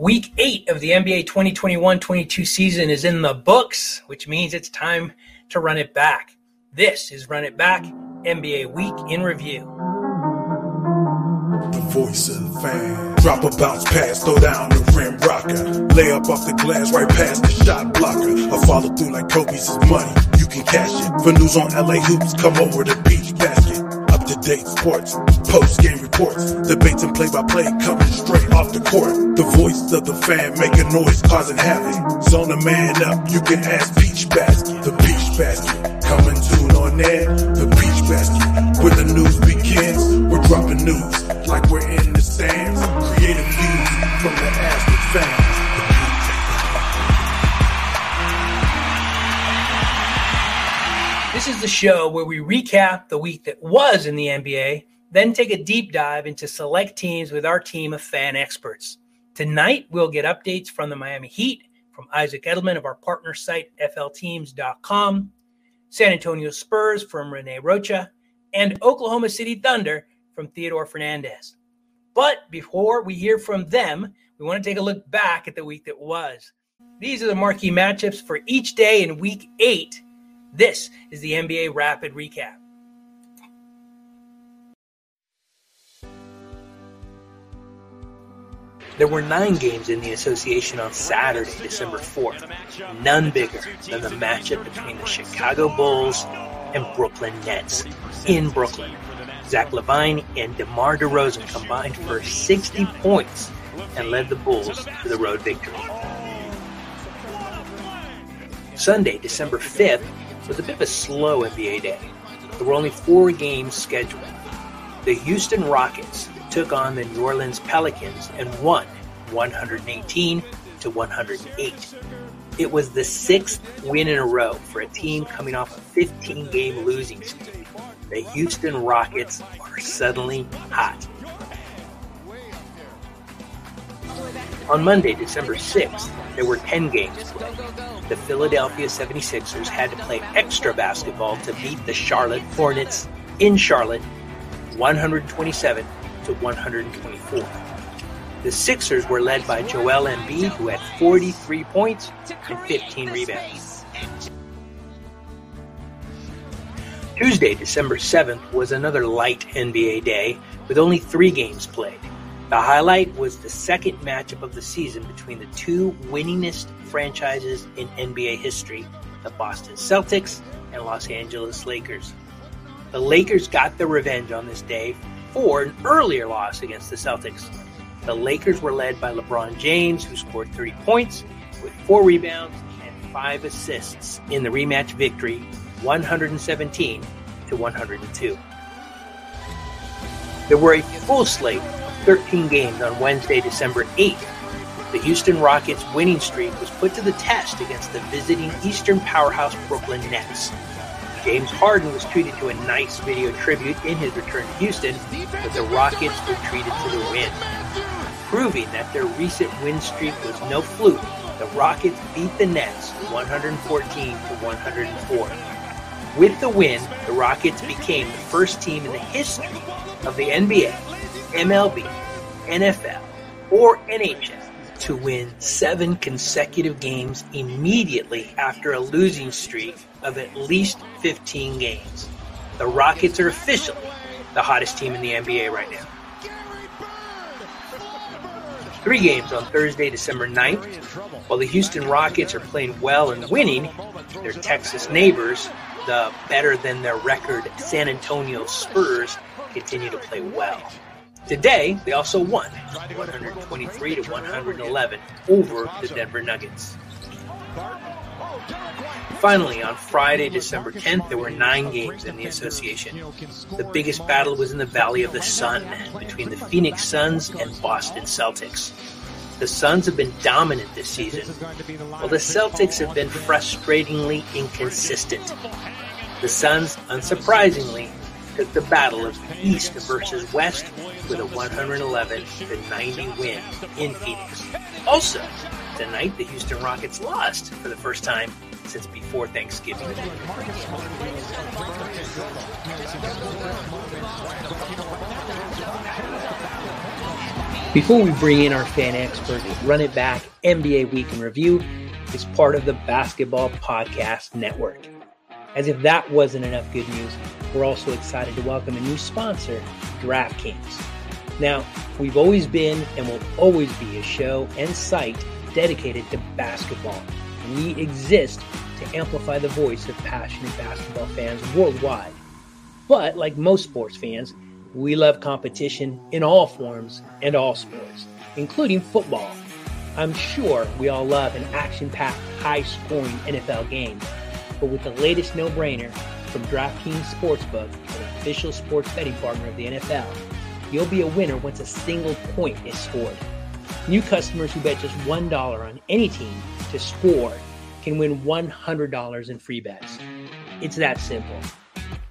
Week eight of the NBA 2021 22 season is in the books, which means it's time to run it back. This is Run It Back NBA Week in Review. The voice of the fan. Drop a bounce pass, throw down the rim rocker. Lay up off the glass right past the shot blocker. I follow through like Kobe's money. You can cash it. For news on LA hoops, come over to Basket sports, post game reports, debates and play by play coming straight off the court. The voice of the fan making noise, causing havoc. Zone a man up, you can ask Peach Basket. The Peach Basket, coming tune on air. The Peach Basket, where the news begins. We're dropping news is the show where we recap the week that was in the NBA, then take a deep dive into select teams with our team of fan experts. Tonight, we'll get updates from the Miami Heat from Isaac Edelman of our partner site, FLTeams.com, San Antonio Spurs from Rene Rocha, and Oklahoma City Thunder from Theodore Fernandez. But before we hear from them, we want to take a look back at the week that was. These are the marquee matchups for each day in week eight this is the NBA Rapid Recap. There were nine games in the association on Saturday, December 4th, none bigger than the matchup between the Chicago Bulls and Brooklyn Nets in Brooklyn. Zach LaVine and DeMar DeRozan combined for 60 points and led the Bulls to the road victory. Sunday, December 5th, was a bit of a slow NBA day. There were only four games scheduled. The Houston Rockets took on the New Orleans Pelicans and won 118 to 108. It was the sixth win in a row for a team coming off a 15 game losing streak. The Houston Rockets are suddenly hot. On Monday, December 6th, there were 10 games played the Philadelphia 76ers had to play extra basketball to beat the Charlotte Hornets in Charlotte 127 to 124. The Sixers were led by Joel Embiid, who had 43 points and 15 rebounds. Tuesday, December 7th, was another light NBA day with only three games played. The highlight was the second matchup of the season between the two winningest franchises in NBA history, the Boston Celtics and Los Angeles Lakers. The Lakers got their revenge on this day for an earlier loss against the Celtics. The Lakers were led by LeBron James, who scored 30 points with four rebounds and five assists in the rematch victory, 117 to 102. There were a full slate 13 games on Wednesday, December 8th. The Houston Rockets' winning streak was put to the test against the visiting Eastern powerhouse Brooklyn Nets. James Harden was treated to a nice video tribute in his return to Houston, but the Rockets were treated to the win. Proving that their recent win streak was no fluke, the Rockets beat the Nets 114 to 104. With the win, the Rockets became the first team in the history of the NBA MLB, NFL, or NHL to win seven consecutive games immediately after a losing streak of at least 15 games. The Rockets are officially the hottest team in the NBA right now. Three games on Thursday, December 9th. While the Houston Rockets are playing well and winning, their Texas neighbors, the better than their record San Antonio Spurs, continue to play well. Today, they also won 123 to 111 over the Denver Nuggets. Finally, on Friday, December 10th, there were nine games in the association. The biggest battle was in the Valley of the Sun between the Phoenix Suns and Boston Celtics. The Suns have been dominant this season, while the Celtics have been frustratingly inconsistent. The Suns, unsurprisingly, took the battle of East versus West with a 111 to 90 win in Phoenix. Also, tonight the Houston Rockets lost for the first time since before Thanksgiving. Before we bring in our fan expert, Run It Back NBA Week in Review is part of the Basketball Podcast Network. As if that wasn't enough good news, we're also excited to welcome a new sponsor, DraftKings. Now, we've always been and will always be a show and site dedicated to basketball. We exist to amplify the voice of passionate basketball fans worldwide. But like most sports fans, we love competition in all forms and all sports, including football. I'm sure we all love an action packed, high scoring NFL game, but with the latest no brainer from DraftKings Sportsbook, an official sports betting partner of the NFL, you'll be a winner once a single point is scored. New customers who bet just $1 on any team to score can win $100 in free bets. It's that simple.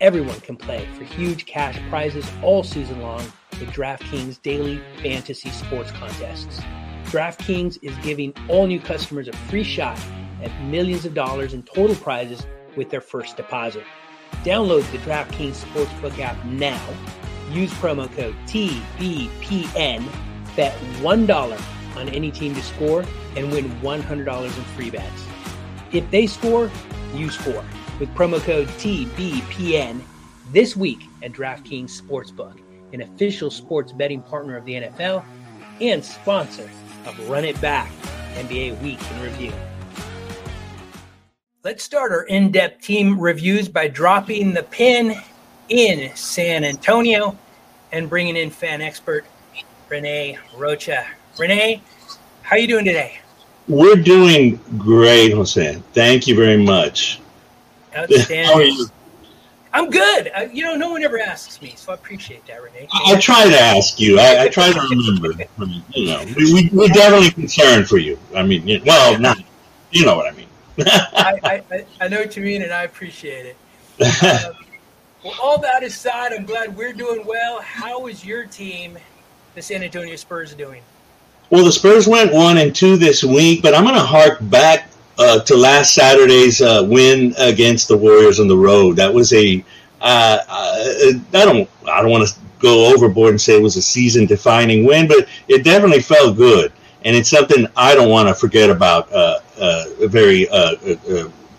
Everyone can play for huge cash prizes all season long with DraftKings daily fantasy sports contests. DraftKings is giving all new customers a free shot at millions of dollars in total prizes with their first deposit. Download the DraftKings Sportsbook app now. Use promo code TBPN. Bet $1 on any team to score and win $100 in free bets. If they score, you score with promo code TBPN this week at DraftKings Sportsbook, an official sports betting partner of the NFL and sponsor of Run It Back NBA Week in Review. Let's start our in depth team reviews by dropping the pin in San Antonio and bringing in fan expert Renee Rocha. Renee, how are you doing today? We're doing great, Jose. Thank you very much. Outstanding. How are you? I'm good. I, you know, no one ever asks me, so I appreciate that, Renee. I, I try to ask you. I, I try to remember. you know, we, we, are definitely concerned for you. I mean, well, not. You know what I mean. I, I, I know what you mean, and I appreciate it. Um, well, all that aside, I'm glad we're doing well. How is your team, the San Antonio Spurs, doing? Well, the Spurs went one and two this week, but I'm going to hark back uh, to last Saturday's uh, win against the Warriors on the road. That was a uh, uh I don't I don't want to go overboard and say it was a season defining win, but it definitely felt good, and it's something I don't want to forget about uh, uh, very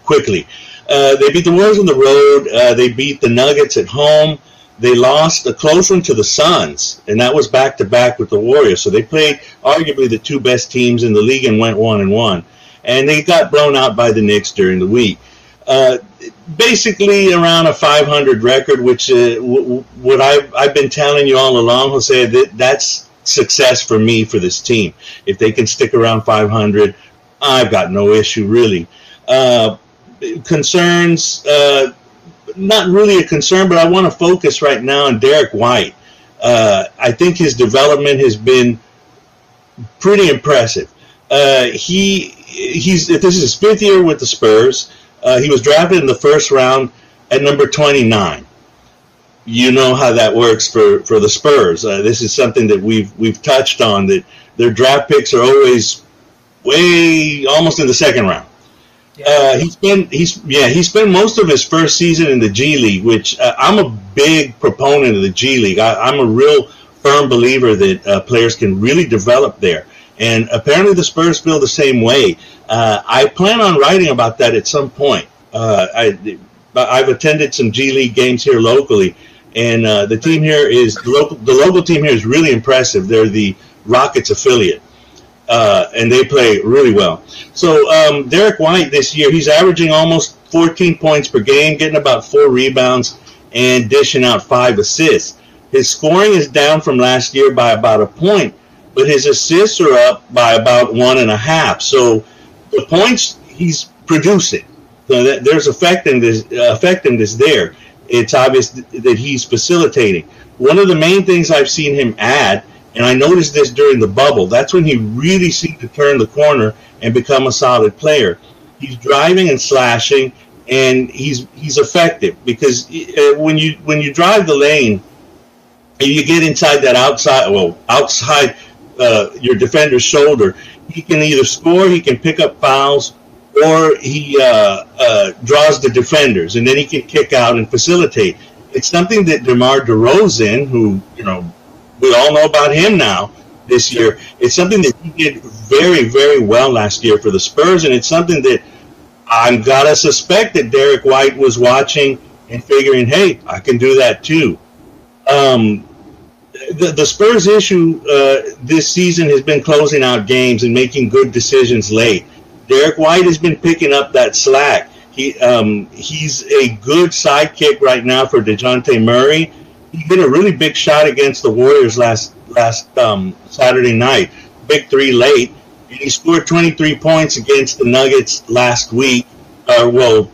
quickly. They beat the Warriors on the road. they beat the Nuggets at home. They lost a close one to the Suns, and that was back to back with the Warriors. So they played arguably the two best teams in the league and went one and one and they got blown out by the Knicks during the week. Uh, basically, around a 500 record, which uh, w- what I've, I've been telling you all along, Jose, that that's success for me for this team. If they can stick around 500, I've got no issue really. Uh, concerns, uh, not really a concern, but I want to focus right now on Derrick White. Uh, I think his development has been pretty impressive. Uh, he he's this is his fifth year with the Spurs. Uh, he was drafted in the first round at number 29. You know how that works for, for the Spurs. Uh, this is something that we've we've touched on that their draft picks are always way almost in the second round. Uh, he spent he's yeah he spent most of his first season in the G League, which uh, I'm a big proponent of the G League. I, am a real firm believer that uh, players can really develop there. And apparently the Spurs feel the same way. Uh, I plan on writing about that at some point. Uh, I, I've attended some G League games here locally, and the team here is the local, the local team here is really impressive. They're the Rockets affiliate, uh, and they play really well. So um, Derrick White this year, he's averaging almost 14 points per game, getting about four rebounds, and dishing out five assists. His scoring is down from last year by about a point, but his assists are up by about one and a half. So the points he's producing, so that there's effectiveness, effectiveness there. It's obvious that he's facilitating. One of the main things I've seen him add, and I noticed this during the bubble, that's when he really seemed to turn the corner and become a solid player. He's driving and slashing, and he's he's effective because uh, when you when you drive the lane, you get inside that outside well outside uh, your defender's shoulder, he can either score, he can pick up fouls, or he uh, uh, draws the defenders, and then he can kick out and facilitate. It's something that DeMar DeRozan, who you know we all know about him now, this year. It's something that he did very, very well last year for the Spurs, and it's something that I'm gotta suspect that Derrick White was watching and figuring, hey, I can do that too. Um, the, the Spurs issue uh, this season has been closing out games and making good decisions late. Derrick White has been picking up that slack. He um, he's a good sidekick right now for Dejounte Murray. He hit a really big shot against the Warriors last last um, Saturday night, big three late, and he scored 23 points against the Nuggets last week. Uh, well,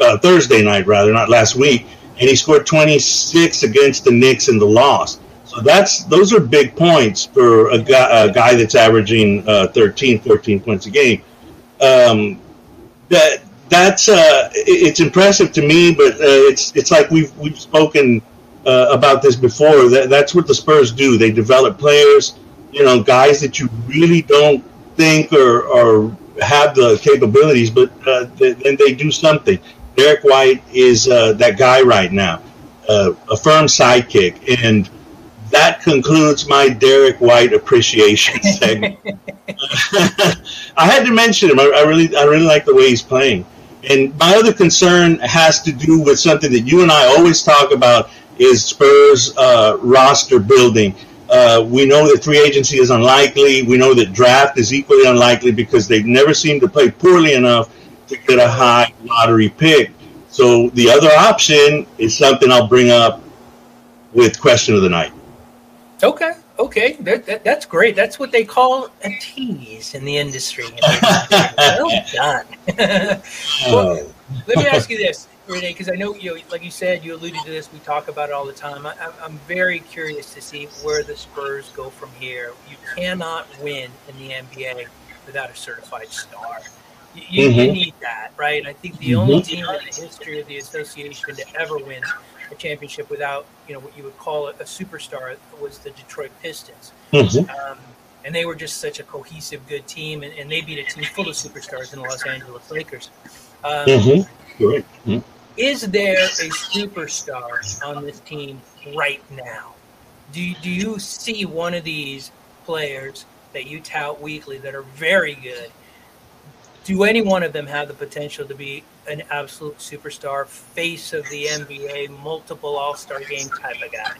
uh, Thursday night rather, not last week, and he scored 26 against the Knicks in the loss. So that's those are big points for a guy, a guy that's averaging uh, 13, 14 points a game. Um, that that's uh, it's impressive to me, but uh, it's it's like we've we've spoken uh, about this before. That that's what the Spurs do. They develop players, you know, guys that you really don't think or or have the capabilities, but uh, then they do something. Derrick White is uh, that guy right now, uh, a firm sidekick, and that concludes my Derrick White appreciation segment. I had to mention him. I, I, really, I really like the way he's playing. And my other concern has to do with something that you and I always talk about is Spurs uh, roster building. Uh, we know that free agency is unlikely. We know that draft is equally unlikely because they've never seemed to play poorly enough to get a high lottery pick. So the other option is something I'll bring up with question of the night. Okay, okay, that, that, that's great. That's what they call a tease in the industry. well done. well, let me ask you this, Renee, because I know you, know, like you said, you alluded to this. We talk about it all the time. I, I'm very curious to see where the Spurs go from here. You cannot win in the NBA without a certified star. You, mm-hmm. you need that, right? I think the mm-hmm. only team in the history of the association to ever win a championship without you know what you would call a, a superstar was the Detroit Pistons. Mm-hmm. Um, and they were just such a cohesive, good team, and, and, they beat a team full of superstars in the Los Angeles Lakers. Um, mm-hmm. mm-hmm. Is there a superstar on this team right now? Do, do you see one of these players that you tout weekly that are very good do any one of them have the potential to be an absolute superstar, face of the NBA, multiple All Star game type of guy?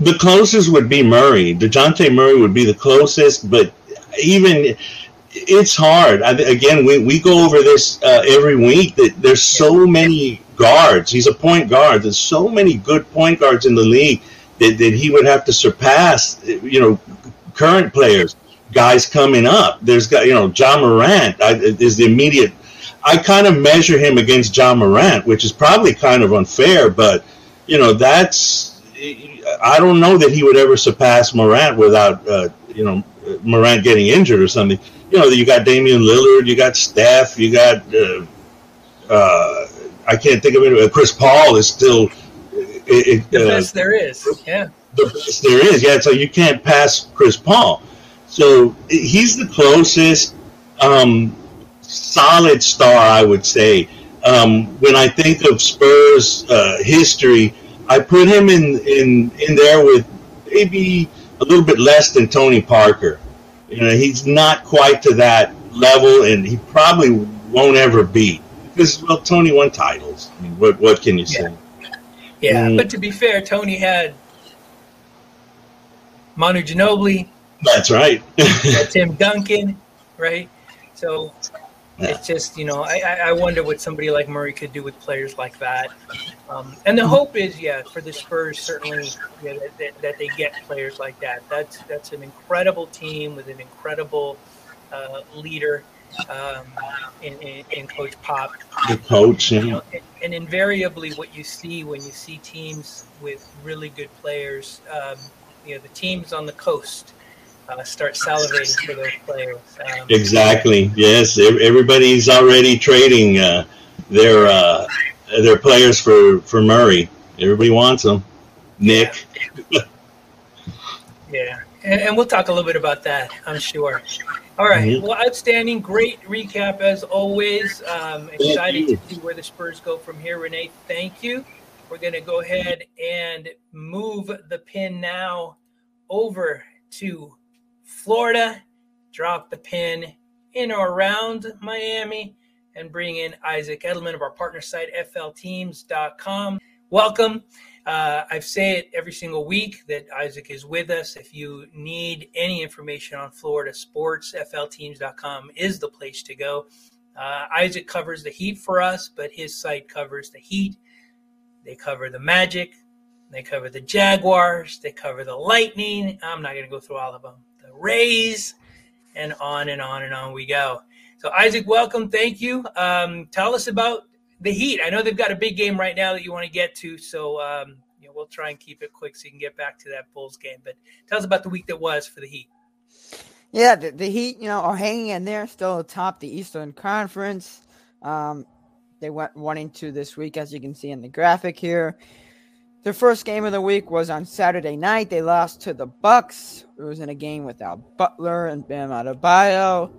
The closest would be Murray. Dejounte Murray would be the closest, but even it's hard. I, again, we, we go over this uh, every week. That there's so many guards. He's a point guard. There's so many good point guards in the league that, that he would have to surpass. You know, current players guys coming up. There's got you know Ja Morant is the immediate. I kind of measure him against Ja Morant, which is probably kind of unfair, but you know that's I don't know that he would ever surpass Morant without uh, you know Morant getting injured or something. You know, you got Damian Lillard, you got Steph, you got uh, uh, I can't think of it. Chris Paul is still it, the best there is. Yeah, the best there is. Yeah, so you can't pass Chris Paul. So he's the closest um, solid star, I would say. Um, when I think of Spurs uh, history, I put him in, in in there with maybe a little bit less than Tony Parker. You know, he's not quite to that level, and he probably won't ever be because well, Tony won titles. I mean, what what can you say? Yeah, yeah mm. but to be fair, Tony had Manu Ginobili, that's right. Tim Duncan, right? So yeah. it's just you know I, I wonder what somebody like Murray could do with players like that. Um, and the hope is yeah for the Spurs certainly yeah, that, that, that, they get players like that. That's that's an incredible team with an incredible uh, leader um, in, in, in, Coach Pop. The coach, you know, and, and, invariably what you see when you see teams with really good players, um, you know the teams on the coast uh, start salivating for those players. Um, exactly. Yes, everybody's already trading uh, their uh, their players for for Murray. Everybody wants them. Nick. Yeah, yeah. And, and, we'll talk a little bit about that. I'm sure. All right. mm-hmm. Well, outstanding. Great recap as always. Um, excited to see where the Spurs go from here. Renee, thank you. We're going to go ahead and move the pin now over to Florida, drop the pin in or around Miami, and bring in Isaac Edelman of our partner site, flteams.com. Welcome. Uh, I say it every single week that Isaac is with us. If you need any information on Florida sports, flteams.com is the place to go. Uh, Isaac covers the Heat for us, but his site covers the Heat. They cover the Magic. They cover the Jaguars. They cover the Lightning. I'm not going to go through all of them. Rays, and on and on and on we go. So, Isaac, welcome. Thank you. Um, tell us about the Heat. I know they've got a big game right now that you want to get to. So, um, you know, we'll try and keep it quick so you can get back to that Bulls game. But tell us about the week that was for the Heat. Yeah, the, the Heat, you know, are hanging in there, still atop the Eastern Conference. Um, they went one and two this week, as you can see in the graphic here. Their first game of the week was on Saturday night. They lost to the Bucks. It was in a game without Butler and Bam Adebayo,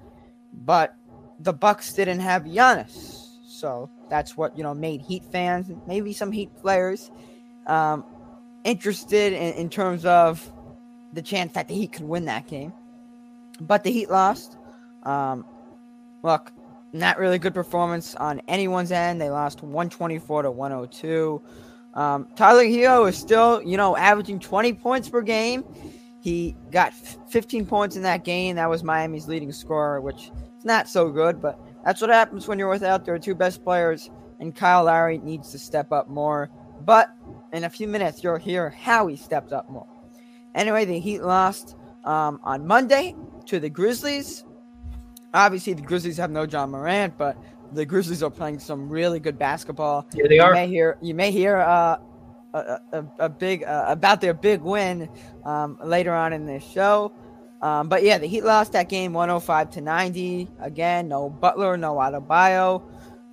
but the Bucks didn't have Giannis, so that's what you know made Heat fans, maybe some Heat players, um, interested in, in terms of the chance that the Heat could win that game but the Heat lost. Um, look, not really good performance on anyone's end. They lost 124 to 102. Um, Tyler Herro is still, you know, averaging 20 points per game. He got 15 points in that game. That was Miami's leading scorer, which is not so good, but that's what happens when you're without their two best players. And Kyle Lowry needs to step up more. But in a few minutes, you'll hear how he stepped up more. Anyway, the Heat lost um, on Monday to the Grizzlies. Obviously, the Grizzlies have no Ja Morant, but the Grizzlies are playing some really good basketball. Yeah, they are. You may hear, you may hear uh, a, a, a, big uh, about their big win um, later on in this show. Um, but yeah, the Heat lost that game 105 to 90. Again, no Butler, no Adebayo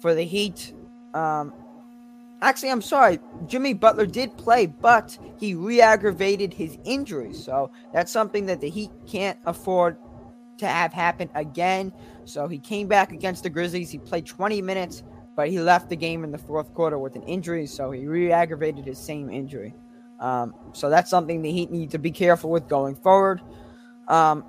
for the Heat. Um, actually, I'm sorry. Jimmy Butler did play, but he re-aggravated his injury, so that's something that the Heat can't afford to have happen again. So he came back against the Grizzlies. He played 20 minutes, but he left the game in the fourth quarter with an injury. So he re aggravated his same injury. Um, so that's something the Heat need to be careful with going forward. Um,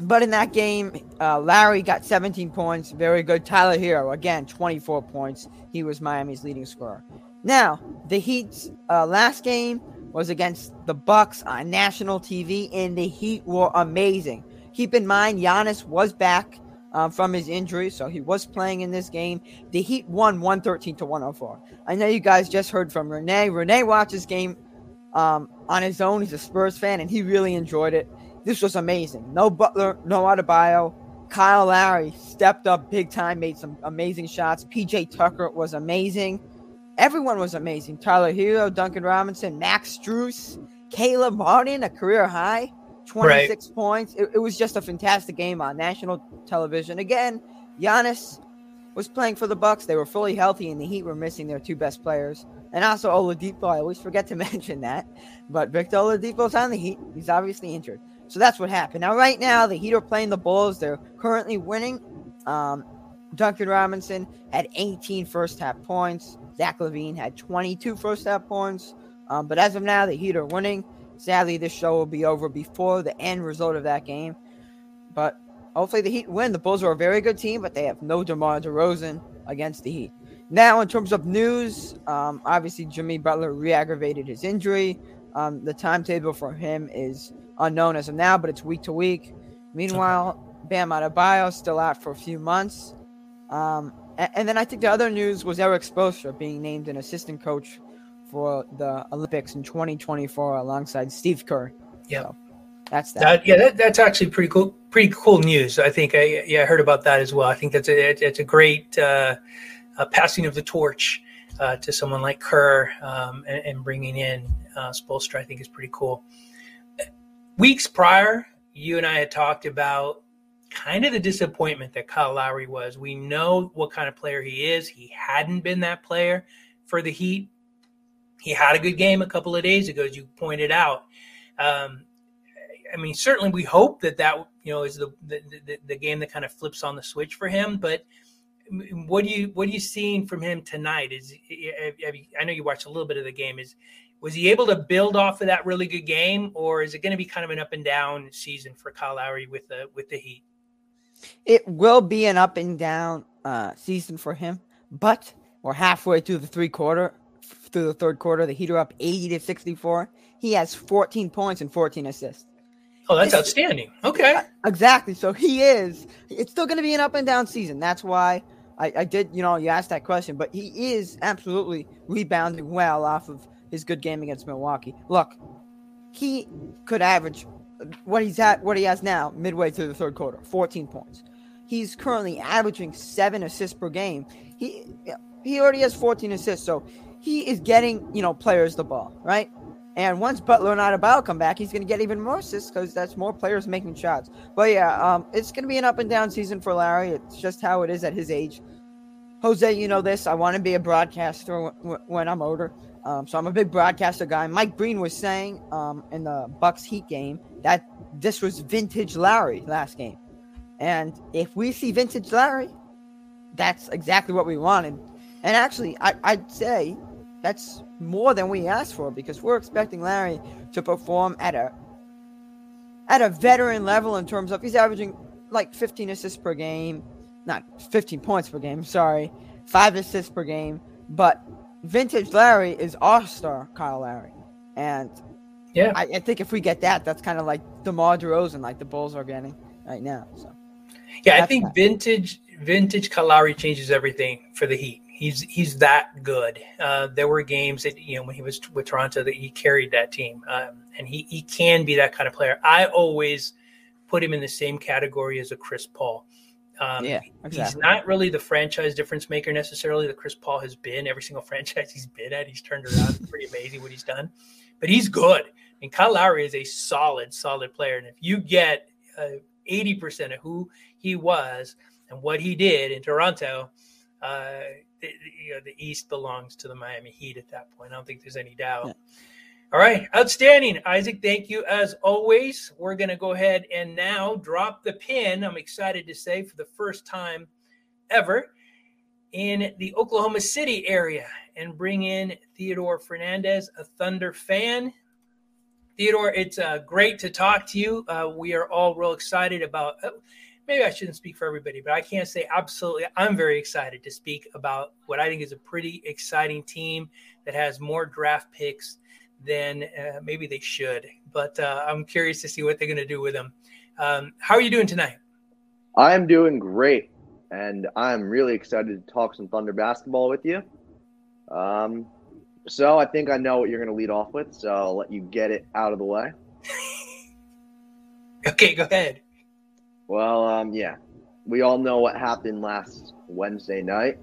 but in that game, uh, Lowry got 17 points. Very good. Tyler Herro, again, 24 points. He was Miami's leading scorer. Now, the Heat's uh, last game was against the Bucks on national TV, and the Heat were amazing. Keep in mind, Giannis was back um, from his injury, so he was playing in this game. The Heat won 113 to 104. I know you guys just heard from Renee. Renee watched this game um, on his own. He's a Spurs fan, and he really enjoyed it. This was amazing. No Butler, no Adebayo. Kyle Lowry stepped up big time, made some amazing shots. PJ Tucker was amazing. Everyone was amazing. Tyler Herro, Duncan Robinson, Max Strus, Caleb Martin, a career high. 26 right. points. It, it, was just a fantastic game on national television. Again, Giannis was playing for the Bucks. They were fully healthy, and the Heat were missing their two best players. And also Oladipo. I always forget to mention that, but Victor Oladipo's on the Heat. He's obviously injured, so that's what happened. Now, right now, the Heat are playing the Bulls. They're currently winning. Um, Duncan Robinson had 18 first half points. Zach LaVine had 22 first half points. Um, but as of now, the Heat are winning. Sadly, this show will be over before the end result of that game. But hopefully, the Heat win. The Bulls are a very good team, but they have no DeMar DeRozan against the Heat. Now, in terms of news, um, obviously Jimmy Butler re-aggravated his injury. Um, the timetable for him is unknown as of now, but it's week to week. Meanwhile, Bam Adebayo still out for a few months. Um, and, and, then I think the other news was Erik Spoelstra being named an assistant coach for the Olympics in 2024 alongside Steve Kerr. Yeah, so that's that. that yeah, that, that's actually pretty cool. Pretty cool news. I think I yeah I heard about that as well. I think that's a it's a great uh, uh, passing of the torch uh, to someone like Kerr um, and, and, bringing in uh, Spoelstra. I think is pretty cool. Weeks prior, you and I had talked about kind of the disappointment that Kyle Lowry was. We know what kind of player he is. He hadn't been that player for the Heat he had a good game a couple of days ago, as you pointed out. Um, I mean, certainly we hope that that you know is the, the the, the game that kind of flips on the switch for him. But what do you what are you seeing from him tonight? Is I know you watched a little bit of the game. Is Was he able to build off of that really good game, or is it going to be kind of an up and down season for Kyle Lowry with the with the Heat? It will be an up and down uh, season for him, but we're halfway through the three quarter, through the third quarter. The Heat are up 80 to 64. He has 14 points and 14 assists. Oh, that's outstanding. Okay. Uh, exactly. So he is. It's still going to be an up and down season. That's why I, I did, you know, you asked that question, but he is absolutely rebounding well off of his good game against Milwaukee. Look, he could average what he's at, what he has now, midway through the third quarter, 14 points. He's currently averaging seven assists per game. He he already has 14 assists, so he is getting, you know, players the ball, right? And once Butler and Adebayo come back, he's going to get even more assists because that's more players making shots. But yeah, um, it's going to be an up and down season for Lowry. It's just how it is at his age. Jose, you know this. I want to be a broadcaster w- when I'm older. Um, so I'm a big broadcaster guy. Mike Breen was saying um, in the Bucks Heat game that this was vintage Lowry last game. And if we see vintage Lowry, that's exactly what we wanted. And actually, I, I'd say that's more than we asked for because we're expecting Lowry to perform at a at a veteran level in terms of he's averaging like 15 assists per game, not 15 points per game, sorry, five assists per game. But vintage Lowry is all star Kyle Lowry. And yeah, I, I, think if we get that, that's kind of like DeMar DeRozan, like the Bulls are getting right now. So yeah, I think that. vintage vintage Kyle Lowry changes everything for the Heat. He's he's that good. Uh, there were games that you know when he was with Toronto that he carried that team, um, and he he can be that kind of player. I always put him in the same category as a Chris Paul. Um, yeah, exactly. he's not really the franchise difference maker necessarily that Chris Paul has been. Every single franchise he's been at, he's turned around. It's pretty amazing what he's done, but he's good. And Kyle Lowry is a solid, solid player. And if you get uh, eighty uh, percent of who he was and what he did in Toronto, uh, the, you know, the East belongs to the Miami Heat at that point. I don't think there's any doubt. Yeah. All right, outstanding, Isaac. Thank you as always. We're going to go ahead and now drop the pin. I'm excited to say for the first time ever in the Oklahoma City area and bring in Theodore Fernandez, a Thunder fan. Theodore, it's uh, great to talk to you. Uh, we are all real excited about. Uh, maybe I shouldn't speak for everybody, but I can't say absolutely. I'm very excited to speak about what I think is a pretty exciting team that has more draft picks than uh, maybe they should. But uh, I'm curious to see what they're going to do with them. Um, how are you doing tonight? I'm doing great, and I'm really excited to talk some Thunder basketball with you. Um, so I think I know what you're going to lead off with, so I'll let you get it out of the way. okay, go ahead. Well, um, yeah, we all know what happened last Wednesday night.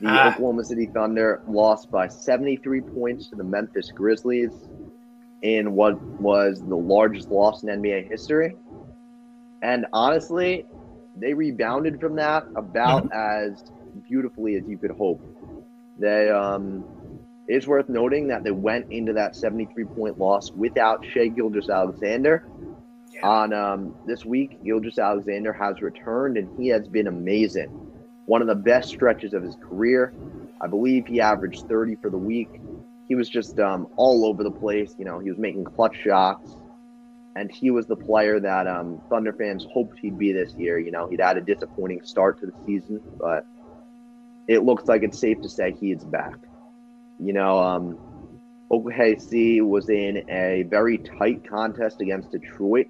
The ah. Oklahoma City Thunder lost by 73 points to the Memphis Grizzlies in what was the largest loss in NBA history. And honestly, they rebounded from that about mm-hmm. as beautifully as you could hope. They um it's worth noting that they went into that 73 point loss without Shai Gilgeous-Alexander, on um, this week, Gilgeous-Alexander has returned and he has been amazing. One of the best stretches of his career. I believe he averaged 30 for the week. He was just um, all over the place. You know, he was making clutch shots, and he was the player that um, Thunder fans hoped he'd be this year. You know, he'd had a disappointing start to the season, but it looks like it's safe to say he is back. You know, um, OKC was in a very tight contest against Detroit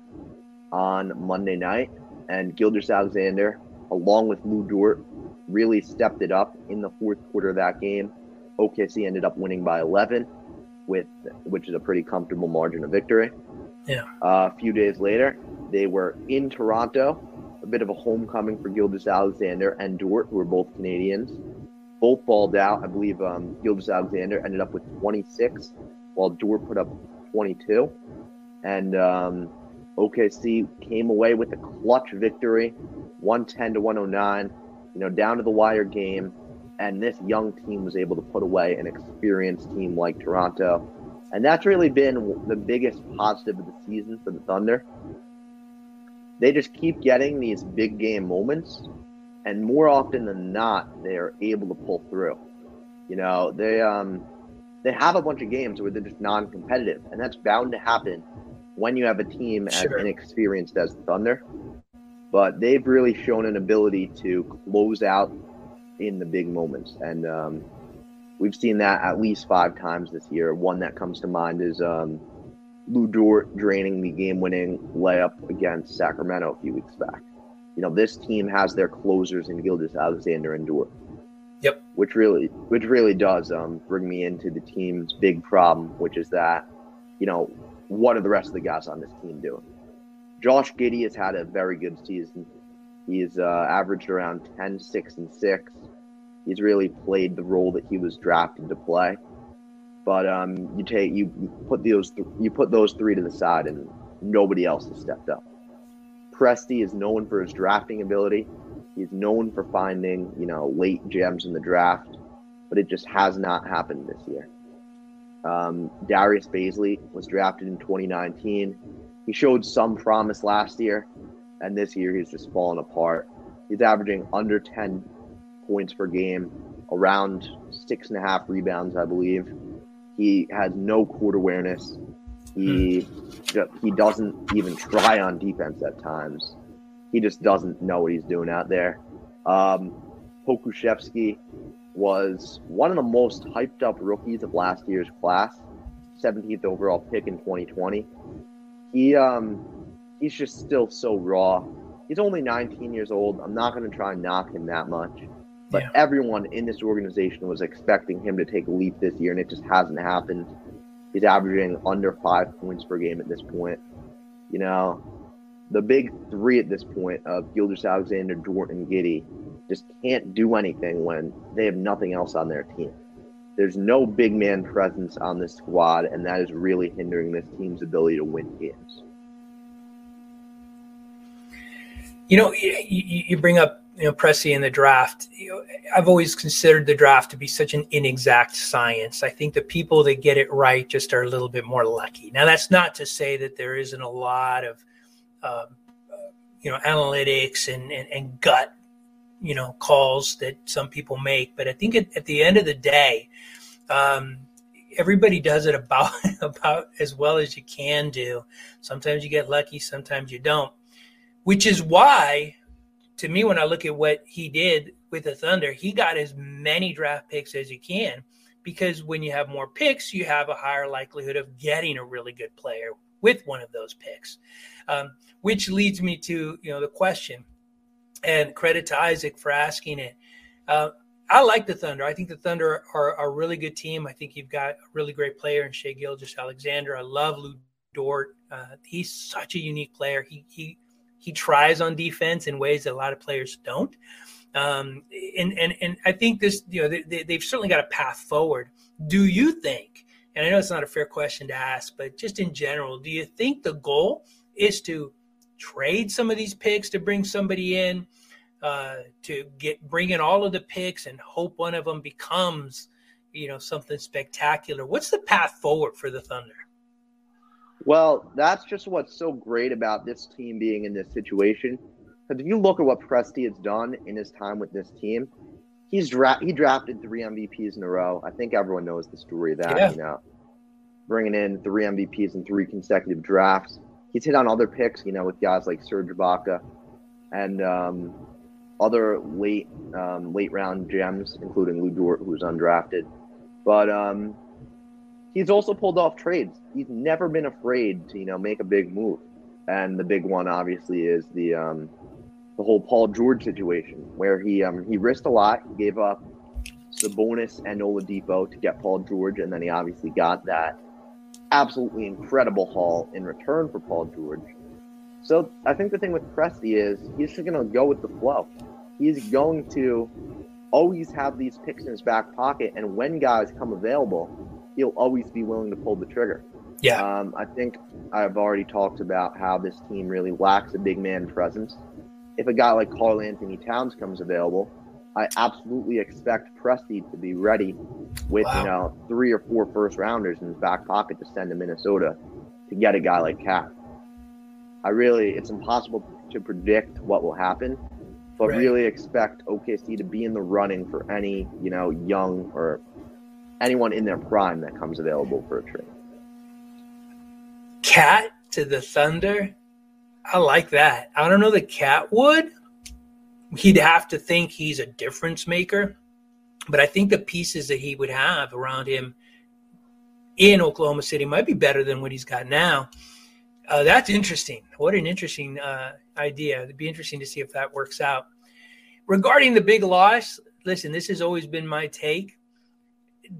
on Monday night, and Gilgeous-Alexander, along with Lu Dort, really stepped it up in the fourth quarter of that game. OKC ended up winning by 11, with which is a pretty comfortable margin of victory. Yeah. Uh, a few days later, they were in Toronto, a bit of a homecoming for Gilgeous-Alexander and Dort, who are both Canadians both balled out. I believe um, Gilgeous-Alexander ended up with 26, while Dort put up 22. And um, OKC came away with a clutch victory, 110 to 109. You know, down to the wire game, and this young team was able to put away an experienced team like Toronto. And that's really been the biggest positive of the season for the Thunder. They just keep getting these big game moments and more often than not, they are able to pull through. You know, they um, they have a bunch of games where they're just non-competitive, and that's bound to happen when you have a team sure. as inexperienced as the Thunder. But they've really shown an ability to close out in the big moments, and um, we've seen that at least five times this year. One that comes to mind is um, Lu Dort draining the game-winning layup against Sacramento a few weeks back. You know, this team has their closers in Gilgeous-Alexander and Dort. Yep. Which really, which really does um, bring me into the team's big problem, which is that, you know, what are the rest of the guys on this team doing? Josh Giddey has had a very good season. He's uh, averaged around 10, 6, and 6. He's really played the role that he was drafted to play. But um, you take you, you put those th- you put those three to the side, and nobody else has stepped up. Presti is known for his drafting ability. He's known for finding, you know, late gems in the draft, but it just has not happened this year. Um, Darius Bazley was drafted in 2019. He showed some promise last year, and this year he's just fallen apart. He's averaging under 10 points per game, around six and a half rebounds, I believe. He has no court awareness. He hmm. he doesn't even try on defense at times. He just doesn't know what he's doing out there. Um, Pokusevski was one of the most hyped up rookies of last year's class, 17th overall pick in 2020. He um he's just still so raw. He's only 19 years old. I'm not going to try and knock him that much. But yeah. everyone in this organization was expecting him to take a leap this year, and it just hasn't happened. He's averaging under five points per game at this point. You know, the big three at this point of Gilgeous-Alexander, Jordan, Giddey just can't do anything when they have nothing else on their team. There's no big man presence on this squad, and that is really hindering this team's ability to win games. You know, you, you bring up you know Presti in the draft. You know, I've always considered the draft to be such an inexact science. I think the people that get it right just are a little bit more lucky. Now, that's not to say that there isn't a lot of um, you know analytics and, and, and gut you know calls that some people make, but I think at, at the end of the day. Um, everybody does it about about as well as you can do. Sometimes you get lucky, sometimes you don't. Which is why to me, when I look at what he did with the Thunder, he got as many draft picks as he can because when you have more picks, you have a higher likelihood of getting a really good player with one of those picks. Um, which leads me to you know the question, and credit to Isaac for asking it. Uh, I like the Thunder. I think the Thunder are, are, a really good team. I think you've got a really great player in Shai Gilgeous-Alexander. I love Lu Dort. Uh, he's such a unique player. He he he tries on defense in ways that a lot of players don't. Um, and, and, and I think this, you know, they, they've certainly got a path forward. Do you think, and I know it's not a fair question to ask, but just in general, do you think the goal is to trade some of these picks to bring somebody in, uh, to get bring in all of the picks and hope one of them becomes, you know, something spectacular? What's the path forward for the Thunder? Well, that's just what's so great about this team being in this situation. Because if you look at what Presti has done in his time with this team, he's dra- he drafted three MVPs in a row. I think everyone knows the story of that. Yeah. You know, bringing in three MVPs in three consecutive drafts. He's hit on other picks, you know, with guys like Serge Ibaka and um, other late um, late round gems, including Lu Dort, who's undrafted. But um, he's also pulled off trades. He's never been afraid to, you know, make a big move. And the big one obviously is the um, the whole Paul George situation where he um, he risked a lot. He gave up Sabonis and Oladipo to get Paul George, and then he obviously got that absolutely incredible haul in return for Paul George. So I think the thing with Presti is he's just going to go with the flow. He's going to always have these picks in his back pocket, and when guys come available, he'll always be willing to pull the trigger. Yeah. Um, I think I've already talked about how this team really lacks a big man presence. If a guy like Karl-Anthony Towns comes available, I absolutely expect Presti to be ready with wow. you know three or four first rounders in his back pocket to send to Minnesota to get a guy like KAT. I really, it's impossible to predict what will happen, but right. really expect OKC to be in the running for any you know young or anyone in their prime that comes available for a trade. KAT to the Thunder. I like that. I don't know that KAT would. He'd have to think he's a difference maker. But I think the pieces that he would have around him in Oklahoma City might be better than what he's got now. Uh, that's interesting. What an interesting uh, idea. It'd be interesting to see if that works out. Regarding the big loss, listen, this has always been my take.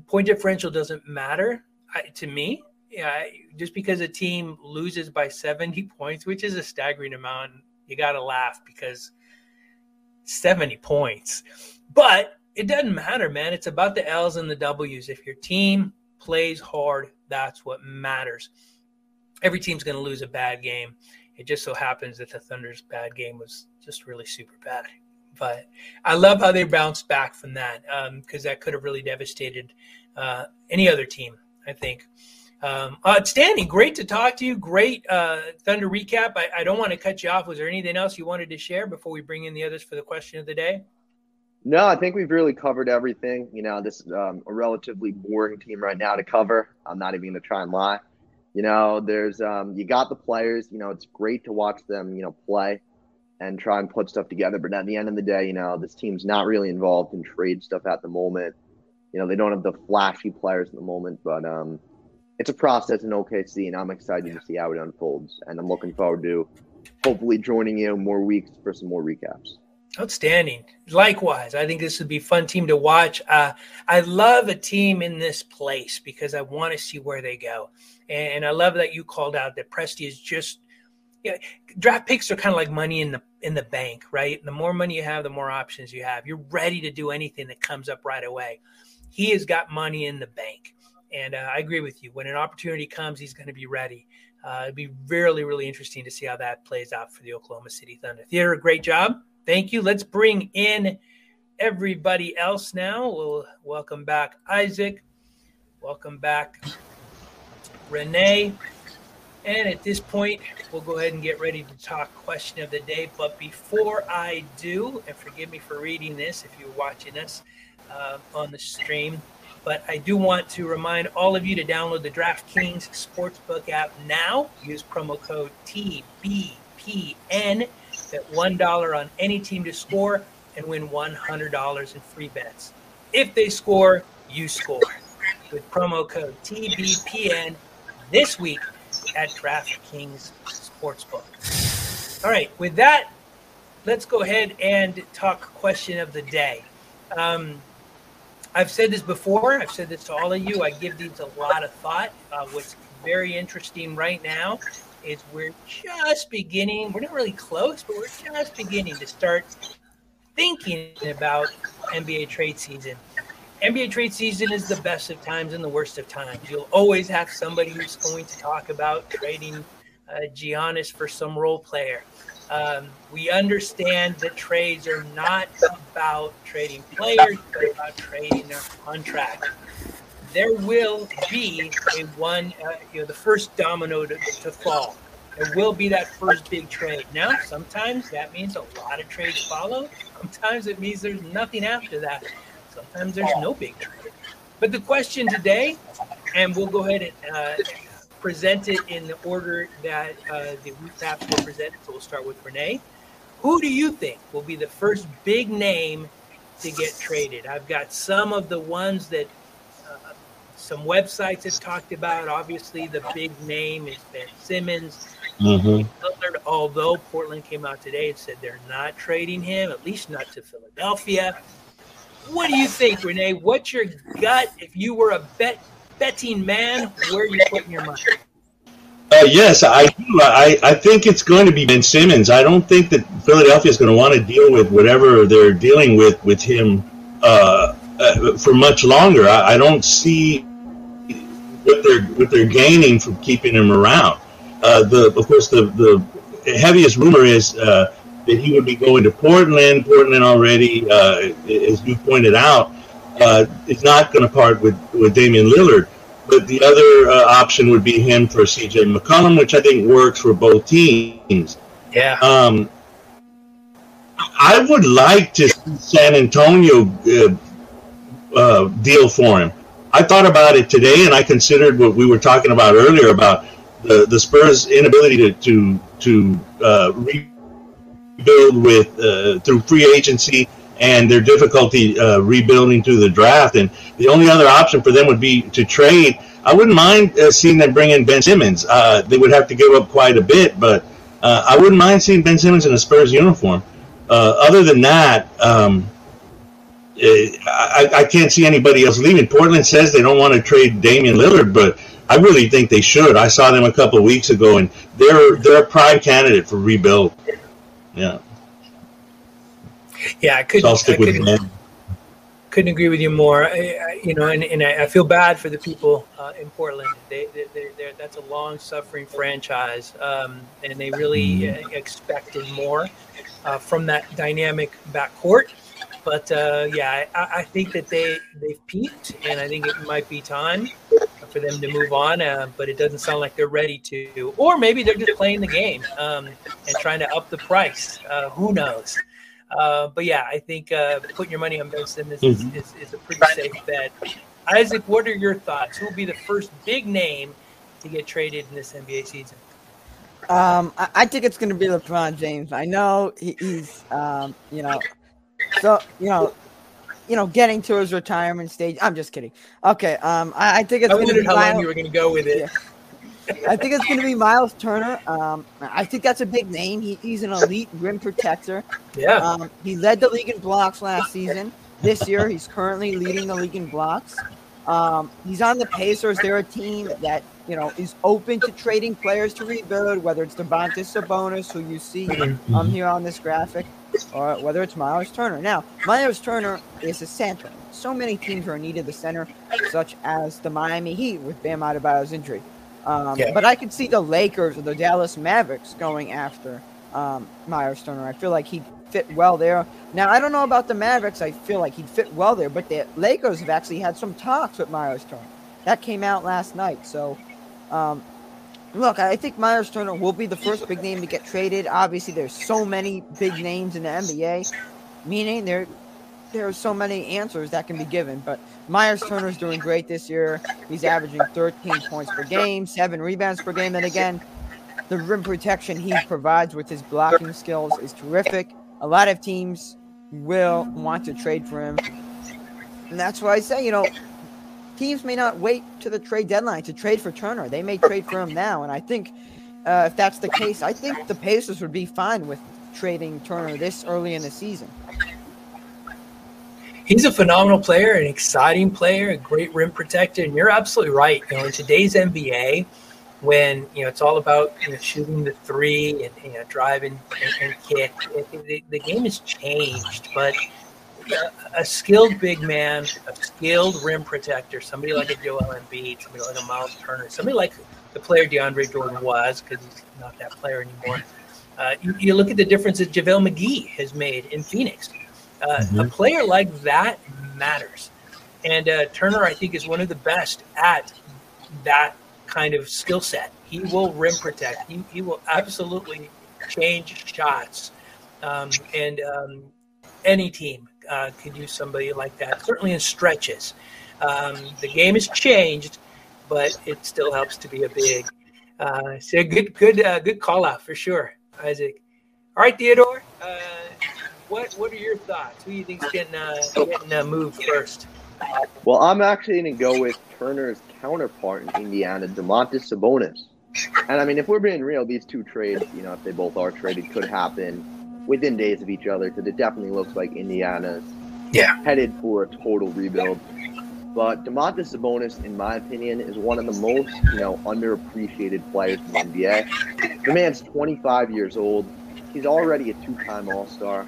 Point differential doesn't matter I, to me. Yeah, just because a team loses by 70 points, which is a staggering amount, you got to laugh because 70 points. But it doesn't matter, man. It's about the L's and the W's. If your team plays hard, that's what matters. Every team's going to lose a bad game. It just so happens that the Thunder's bad game was just really super bad. But I love how they bounced back from that because um, that could have really devastated uh, any other team, I think. Um, outstanding. Great to talk to you. Great uh, Thunder recap. I, I don't want to cut you off. Was there anything else you wanted to share before we bring in the others for the question of the day? No, I think we've really covered everything. You know, this is um, a relatively boring team right now to cover. I'm not even going to try and lie. You know, there's um, you got the players. You know, it's great to watch them. You know, play and try and put stuff together. But at the end of the day, you know, this team's not really involved in trade stuff at the moment. You know, they don't have the flashy players at the moment, but um, it's a process in OKC, and I'm excited yeah. to see how it unfolds. And I'm looking forward to hopefully joining you more weeks for some more recaps. Outstanding. Likewise, I think this would be a fun team to watch. Uh, I love a team in this place because I want to see where they go. And I love that you called out that Presti is just yeah, draft picks are kind of like money in the in the bank, right? The more money you have, the more options you have. You're ready to do anything that comes up right away. He has got money in the bank. And uh, I agree with you. When an opportunity comes, he's going to be ready. Uh, it'd be really, really interesting to see how that plays out for the Oklahoma City Thunder. Theodore, great job. Thank you. Let's bring in everybody else now. We'll welcome back Isaac. Welcome back Renee. And at this point, we'll go ahead and get ready to talk question of the day. But before I do, and forgive me for reading this if you're watching us uh, on the stream, but I do want to remind all of you to download the DraftKings Sportsbook app now. Use promo code TBPN. Bet $1 on any team to score and win $100 in free bets. If they score, you score. With promo code TBPN this week at DraftKings Sportsbook. All right, with that, let's go ahead and talk question of the day. Um, I've said this before. I've said this to all of you. I give these a lot of thought. Uh, what's very interesting right now is we're just beginning. We're not really close, but we're just beginning to start thinking about NBA trade season. NBA trade season is the best of times and the worst of times. You'll always have somebody who's going to talk about trading uh, Giannis for some role player. Um, we understand that trades are not about trading players, but about trading their contract. There will be a one, uh, you know, the first domino to, to fall. There will be that first big trade. Now, sometimes that means a lot of trades follow. Sometimes it means there's nothing after that. Sometimes there's no big trade. But the question today, and we'll go ahead and uh, present it in the order that uh, the recaps were presented. So we'll start with Renee. Who do you think will be the first big name to get traded? I've got some of the ones that uh, some websites have talked about. Obviously, the big name is Ben Simmons. Mm-hmm. although Portland came out today and said they're not trading him, at least not to Philadelphia. What do you think, Renee? What's your gut if you were a bet betting man, where are you putting your money? Uh, yes, I do. I, I think it's going to be Ben Simmons. I don't think that Philadelphia is going to want to deal with whatever they're dealing with with him uh, uh, for much longer. I, I, don't see what they're what they're gaining from keeping him around. Uh, the of course the the heaviest rumor is uh, that he would be going to Portland. Portland already, uh, as you pointed out, uh, is not going to part with, with Damian Lillard. But the other uh, option would be him for CJ McCollum, which I think works for both teams. Yeah. Um, I would like to see San Antonio uh, uh, deal for him. I thought about it today, and I considered what we were talking about earlier about the, the Spurs' inability to to to uh, rebuild with uh, through free agency and their difficulty uh, rebuilding through the draft. And the only other option for them would be to trade. I wouldn't mind uh, seeing them bring in Ben Simmons. Uh, they would have to give up quite a bit, but uh, I wouldn't mind seeing Ben Simmons in a Spurs uniform. Uh, other than that, um, eh, I, I, can't see anybody else leaving. Portland says they don't want to trade Damian Lillard, but I really think they should. I saw them a couple of weeks ago, and they're they're a prime candidate for rebuild. Yeah. Yeah, I couldn't. So I couldn't, couldn't, agree with you more. I, you know, and, and I feel bad for the people uh, in Portland. They, they, they that's a long-suffering franchise, um, and they really uh, expected more uh, from that dynamic backcourt. But uh, yeah, I, I, think that they they've peaked, and I think it might be time for them to move on. Uh, but it doesn't sound like they're ready to, or maybe they're just playing the game um, and trying to up the price. Uh, who knows? Uh, but yeah, I think uh, putting your money on Ben Simmons is, mm-hmm. is, is, a pretty safe bet. Isaac, what are your thoughts? Who will be the first big name to get traded in this NBA season? Um, I, I think it's going to be LeBron James. I know he, he's, um, you know, so you know, you know, getting to his retirement stage. I'm just kidding. Okay. Um, I, I think it's. I wondered how long you were going to go with it. Yeah. I think it's going to be Miles Turner. Um, I think that's a big name. He, he's an elite rim protector. Yeah. Um, he led the league in blocks last season. This year, he's currently leading the league in blocks. Um, he's on the Pacers. They're a team that you know is open to trading players to rebuild, whether it's Domantas Sabonis, who you see um, here on this graphic, or whether it's Miles Turner. Now, Miles Turner is a center. So many teams are in need of the center, such as the Miami Heat with Bam Adebayo's injury. Um, yeah. But I could see the Lakers or the Dallas Mavericks going after um, Miles Turner. I feel like he'd fit well there. Now, I don't know about the Mavericks. I feel like he'd fit well there, but the Lakers have actually had some talks with Miles Turner. That came out last night. So, um, look, I think Miles Turner will be the first big name to get traded. Obviously, there's so many big names in the NBA, meaning there there are so many answers that can be given. But Miles Turner's doing great this year. He's averaging 13 points per game, seven rebounds per game. And again, the rim protection he provides with his blocking skills is terrific. A lot of teams will want to trade for him. And that's why I say, you know, teams may not wait to the trade deadline to trade for Turner. They may trade for him now. And I think uh, if that's the case, I think the Pacers would be fine with trading Turner this early in the season he's a phenomenal player, an exciting player, a great rim protector. And you're absolutely right. You know, in today's NBA, when you know it's all about you know, shooting the three and you know driving and, and kick, the, the, game has changed. But a, a skilled big man, a skilled rim protector, somebody like a Joel Embiid, somebody like a Miles Turner, somebody like the player DeAndre Jordan was, because he's not that player anymore. Uh, you, you, look at the difference that JaVale McGee has made in Phoenix. Uh, mm-hmm. A player like that matters. And uh, Turner, I think, is one of the best at that kind of skill set. He will rim protect. He, he will absolutely change shots. Um, and um, any team uh, could use somebody like that, certainly in stretches. Um, the game has changed, but it still helps to be a big. Uh, so good, good, uh, good call out for sure, Isaac. All right, Theodore. Uh, what What are your thoughts? Who do you uh, getting uh, moved first? Well, I'm actually going to go with Turner's counterpart in Indiana, Domantas Sabonis. And I mean, if we're being real, these two trades, you know, if they both are traded, could happen within days of each other because it definitely looks like Indiana's yeah. headed for a total rebuild. But Domantas Sabonis, in my opinion, is one of the most, you know, underappreciated players in the NBA. The man's 25 years old. He's already a two-time All-Star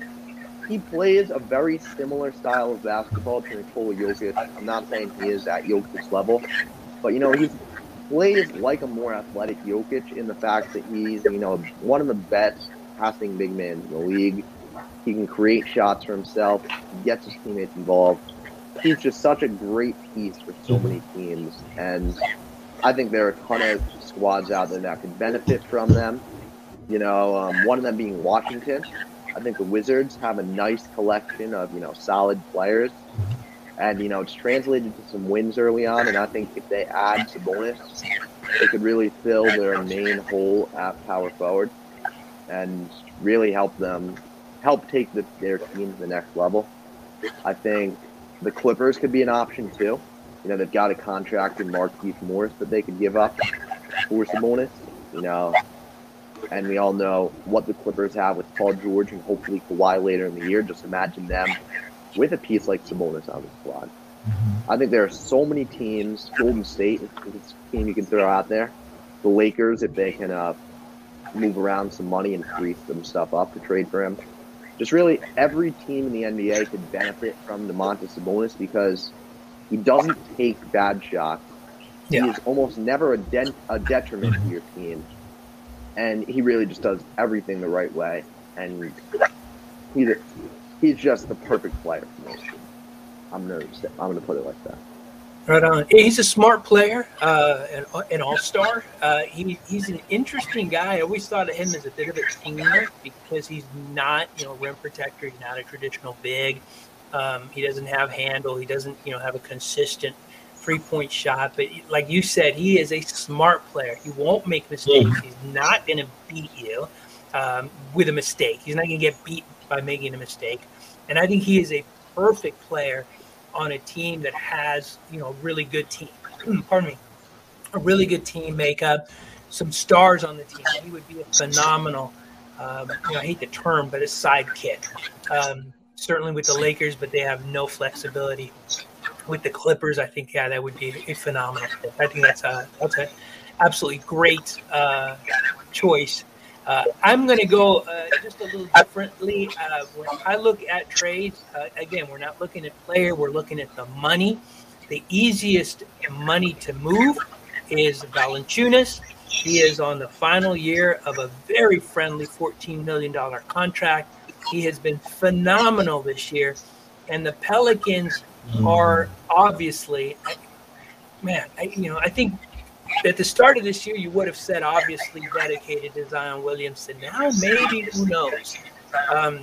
he plays a very similar style of basketball to Nikola Jokic. I'm not saying he is at Jokic's level, but you know he plays like a more athletic Jokic in the fact that he's you know one of the best passing big men in the league. He can create shots for himself. He gets his teammates involved. He's just such a great piece for so many teams, and I think there are a ton of squads out there that could benefit from them. You know, um, one of them being Washington. I think the Wizards have a nice collection of you know solid players, And, you know, it's translated to some wins early on. And I think if they add Sabonis, they could really fill their main hole at power forward and really help them help take the, their team to the next level. I think the Clippers could be an option too. You know, they've got a contract in Markieff Morris that they could give up for Sabonis. You know, and we all know what the Clippers have with Paul George and hopefully Kawhi later in the year. Just imagine them with a piece like Sabonis on the squad. Mm-hmm. I think there are so many teams. Golden State is a team you can throw out there. The Lakers, if they can uh, move around some money and free some stuff up to trade for him. Just really every team in the NBA could benefit from Domantas Sabonis because he doesn't take bad shots. Yeah. He is almost never a, de- a detriment to mm-hmm. your team and he really just does everything the right way. And he's a, he's just the perfect player for most teams. I'm gonna I'm gonna put it like that. Right on. He's a smart player, uh, an, an all star. Uh, he, he's an interesting guy. I always thought of him as a bit of a teamer because he's not, you know, rim protector. He's not a traditional big. Um, he doesn't have handle. He doesn't, you know, have a consistent three point shot. But like you said, he is a smart player. He won't make mistakes. Mm. He's not going to beat you um, with a mistake. He's not going to get beat by making a mistake. And I think he is a perfect player on a team that has, you know, really good team. Pardon me, a really good team makeup, some stars on the team. He would be a phenomenal. Um, you know, I hate the term, but a sidekick. Um, certainly with the Lakers, but they have no flexibility with the Clippers, I think yeah, that would be a phenomenal fit. I think that's a that's a absolutely great uh, choice. Uh, I'm going to go uh, just a little differently. Uh, when I look at trades, uh, again, we're not looking at player, we're looking at the money. The easiest money to move is Valanciunas. He is on the final year of a very friendly $14 million contract. He has been phenomenal this year. And the Pelicans mm. are obviously, man, I, you know, I think at the start of this year, you would have said obviously dedicated to Zion Williamson. Now, maybe who knows? Um,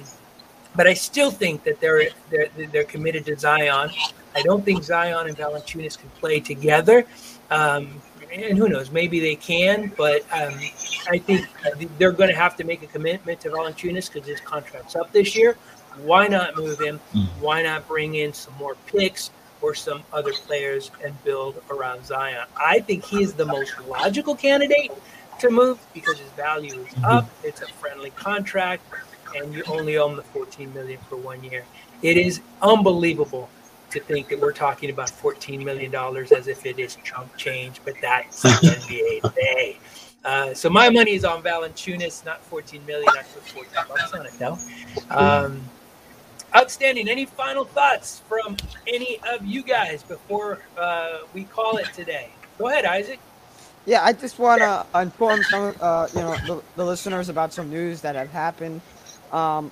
but I still think that they're, they're they're committed to Zion. I don't think Zion and Valanciunas can play together. Um, and who knows? Maybe they can, but um, I think they're going to have to make a commitment to Valanciunas because his contract's up this year. Why not move him? Mm. Why not bring in some more picks or some other players and build around Zion? I think he's the most logical candidate to move because his value is mm-hmm. up. It's a friendly contract, and you only own the 14 million for one year. It is unbelievable to think that we're talking about 14 million dollars as if it is chunk change, but that's the NBA today. Uh, so my money is on Valanciunas, not 14 million. I put 14 bucks on it though. Um, Outstanding. Any final thoughts from any of you guys before uh, we call it today? Go ahead, Isaac. Yeah, I just want to inform some, uh, you know, the, the, listeners about some news that have happened. Um,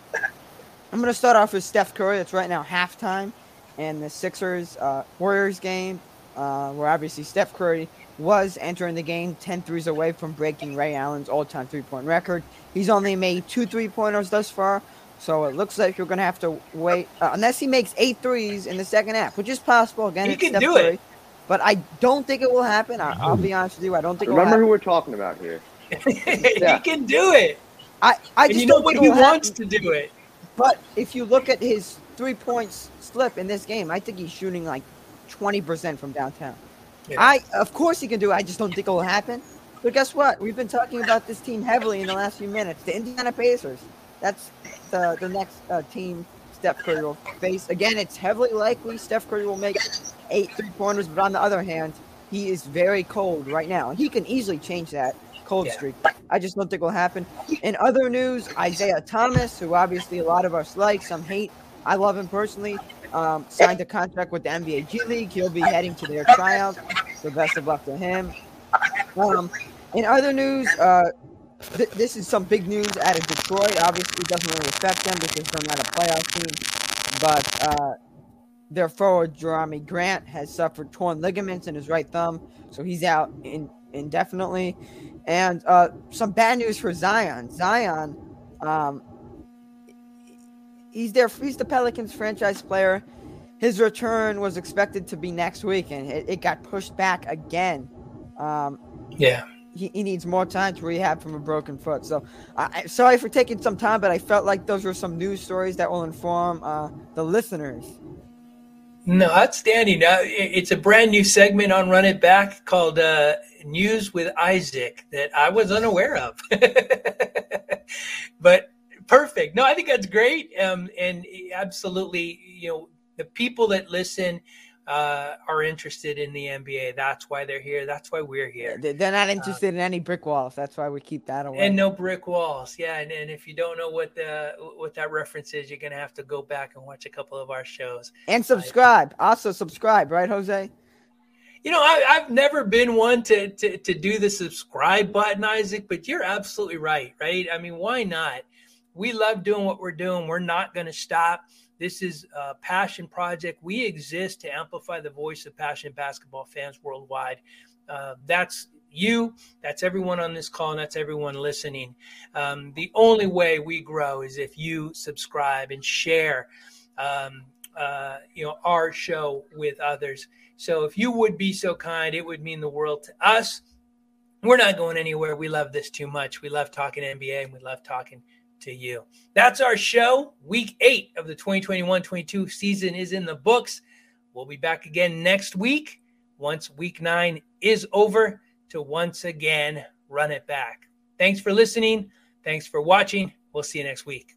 I'm going to start off with Steph Curry. It's right now halftime in the Sixers uh, Warriors game, uh, where obviously Steph Curry was entering the game 10 threes away from breaking Ray Allen's all-time three-point record. He's only made two three-pointers thus far, so it looks like you're going to have to wait uh, unless he makes eight threes in the second half, which is possible. Again, he can Steph do Curry, it, but I don't think it will happen. I, will be honest with you, I don't think. Remember who we're talking about here. yeah. He can do it. I, I just you know what he wants to do it. But if you look at his three points slip in this game, I think he's shooting like twenty percent from downtown. Yeah. I of course he can do it. I just don't think it will happen. But guess what? We've been talking about this team heavily in the last few minutes. The Indiana Pacers. That's the the next uh, team Steph Curry will face. Again, it's heavily likely Steph Curry will make eight three pointers, but on the other hand, he is very cold right now, he can easily change that cold yeah. streak. I just don't think will happen. In other news, Isaiah Thomas, who obviously a lot of us like, some hate. I love him personally. Um, signed a contract with the NBA G League. He'll be heading to their tryouts. So best of luck to him. Um, in other news, uh, th- this is some big news out of Detroit. Obviously, it doesn't really affect them because they're not a playoff team. But uh, their forward, Jerami Grant, has suffered torn ligaments in his right thumb, so he's out in, indefinitely. And uh, some bad news for Zion. Zion, um, he's their he's the Pelicans franchise player. his return was expected to be next week, and it, it got pushed back again. Um, yeah. He, he needs more time to rehab from a broken foot. So, I sorry for taking some time, but I felt like those were some news stories that will inform uh, the listeners. No, outstanding. It's a brand new segment on Run It Back called uh, News with Isaac that I was unaware of. but perfect. No, I think that's great. Um, and absolutely, you know, the people that listen uh, are interested in the NBA. That's why they're here. That's why we're here. They're not interested uh, in any brick walls. That's why we keep that away. And no brick walls. Yeah. And, and if you don't know what the what that reference is, you're gonna have to go back and watch a couple of our shows. And subscribe. Uh, also subscribe, right, Jose? You know, I, have never been one to, to to do the subscribe button, Isaac. But you're absolutely right. Right? I mean, why not? We love doing what we're doing. We're not to stop. This is a passion project. We exist to amplify the voice of passionate basketball fans worldwide. Uh, that's you, that's everyone on this call, and that's everyone listening. Um, the only way we grow is if you subscribe and share, um, uh, you know, our show with others. So if you would be so kind, it would mean the world to us. We're not going anywhere. We love this too much. We love talking NBA and we love talking to you. That's our show. Week eight of the 2021 22 season is in the books. We'll be back again next week once week nine is over to once again run it back. Thanks for listening. Thanks for watching. We'll see you next week.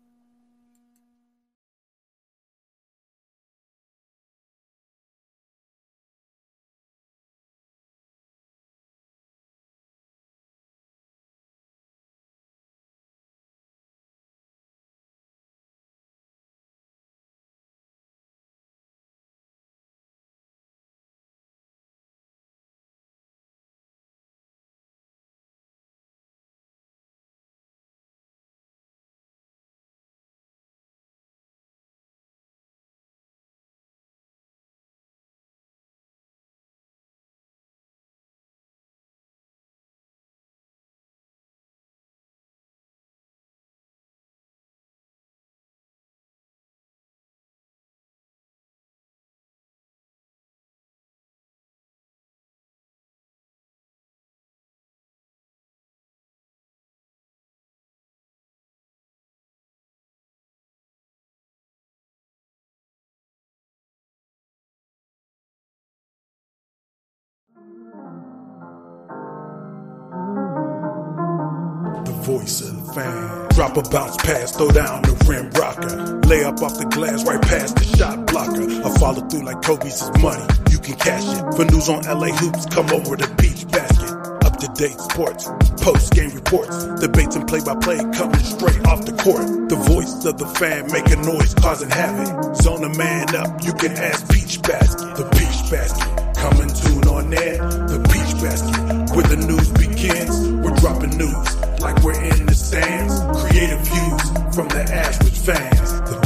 The voice of the fan. Drop a bounce pass, throw down the rim rocker. Lay up off the glass right past the shot blocker. I follow through like Kobe's money. You can cash it. For news on LA hoops, come over to Peach Basket. Up to date sports, post game reports, debates and play by play coming straight off the court. The voice of the fan making noise, causing havoc. Zone a man up, you can ask Peach Basket. The Peach Basket. Coming soon on air, the Peach Basket, where the news begins. We're dropping news like we're in the stands. Creative views from the average fan.